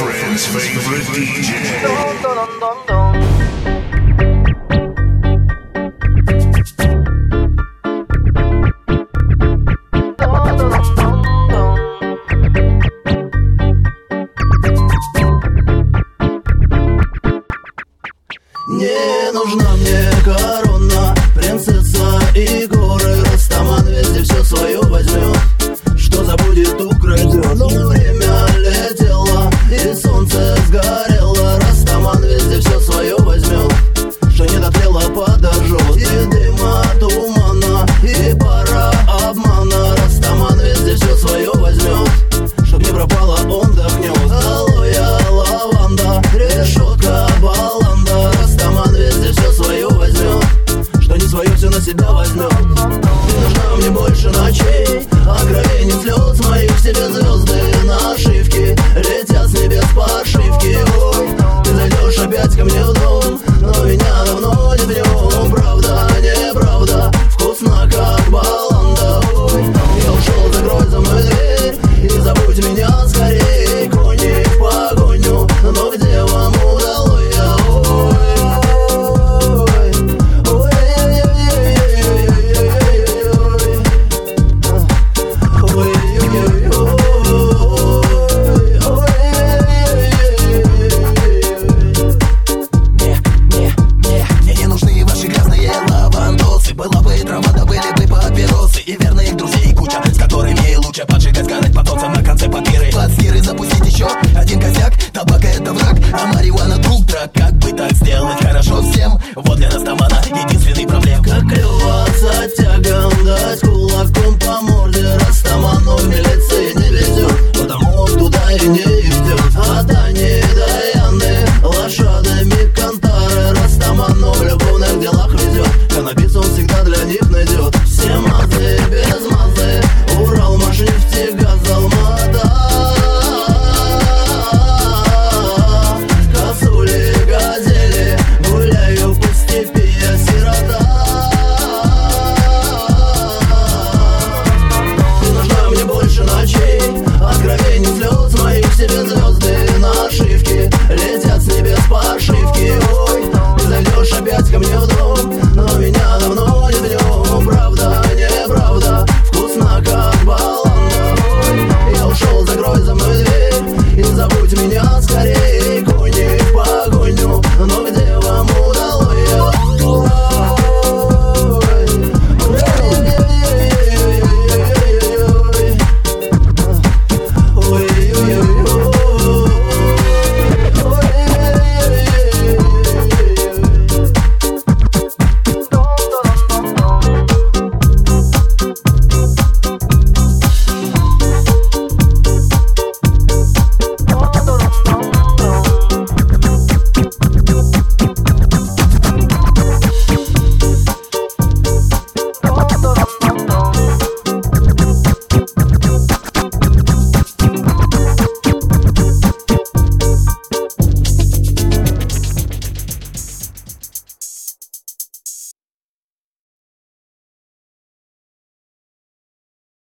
friend's favorite DJ. Не нужна мне корона, принцесса. запустить еще один косяк. Табак это враг, а марихуана друг да Как бы так сделать? Хорошо всем, вот для нас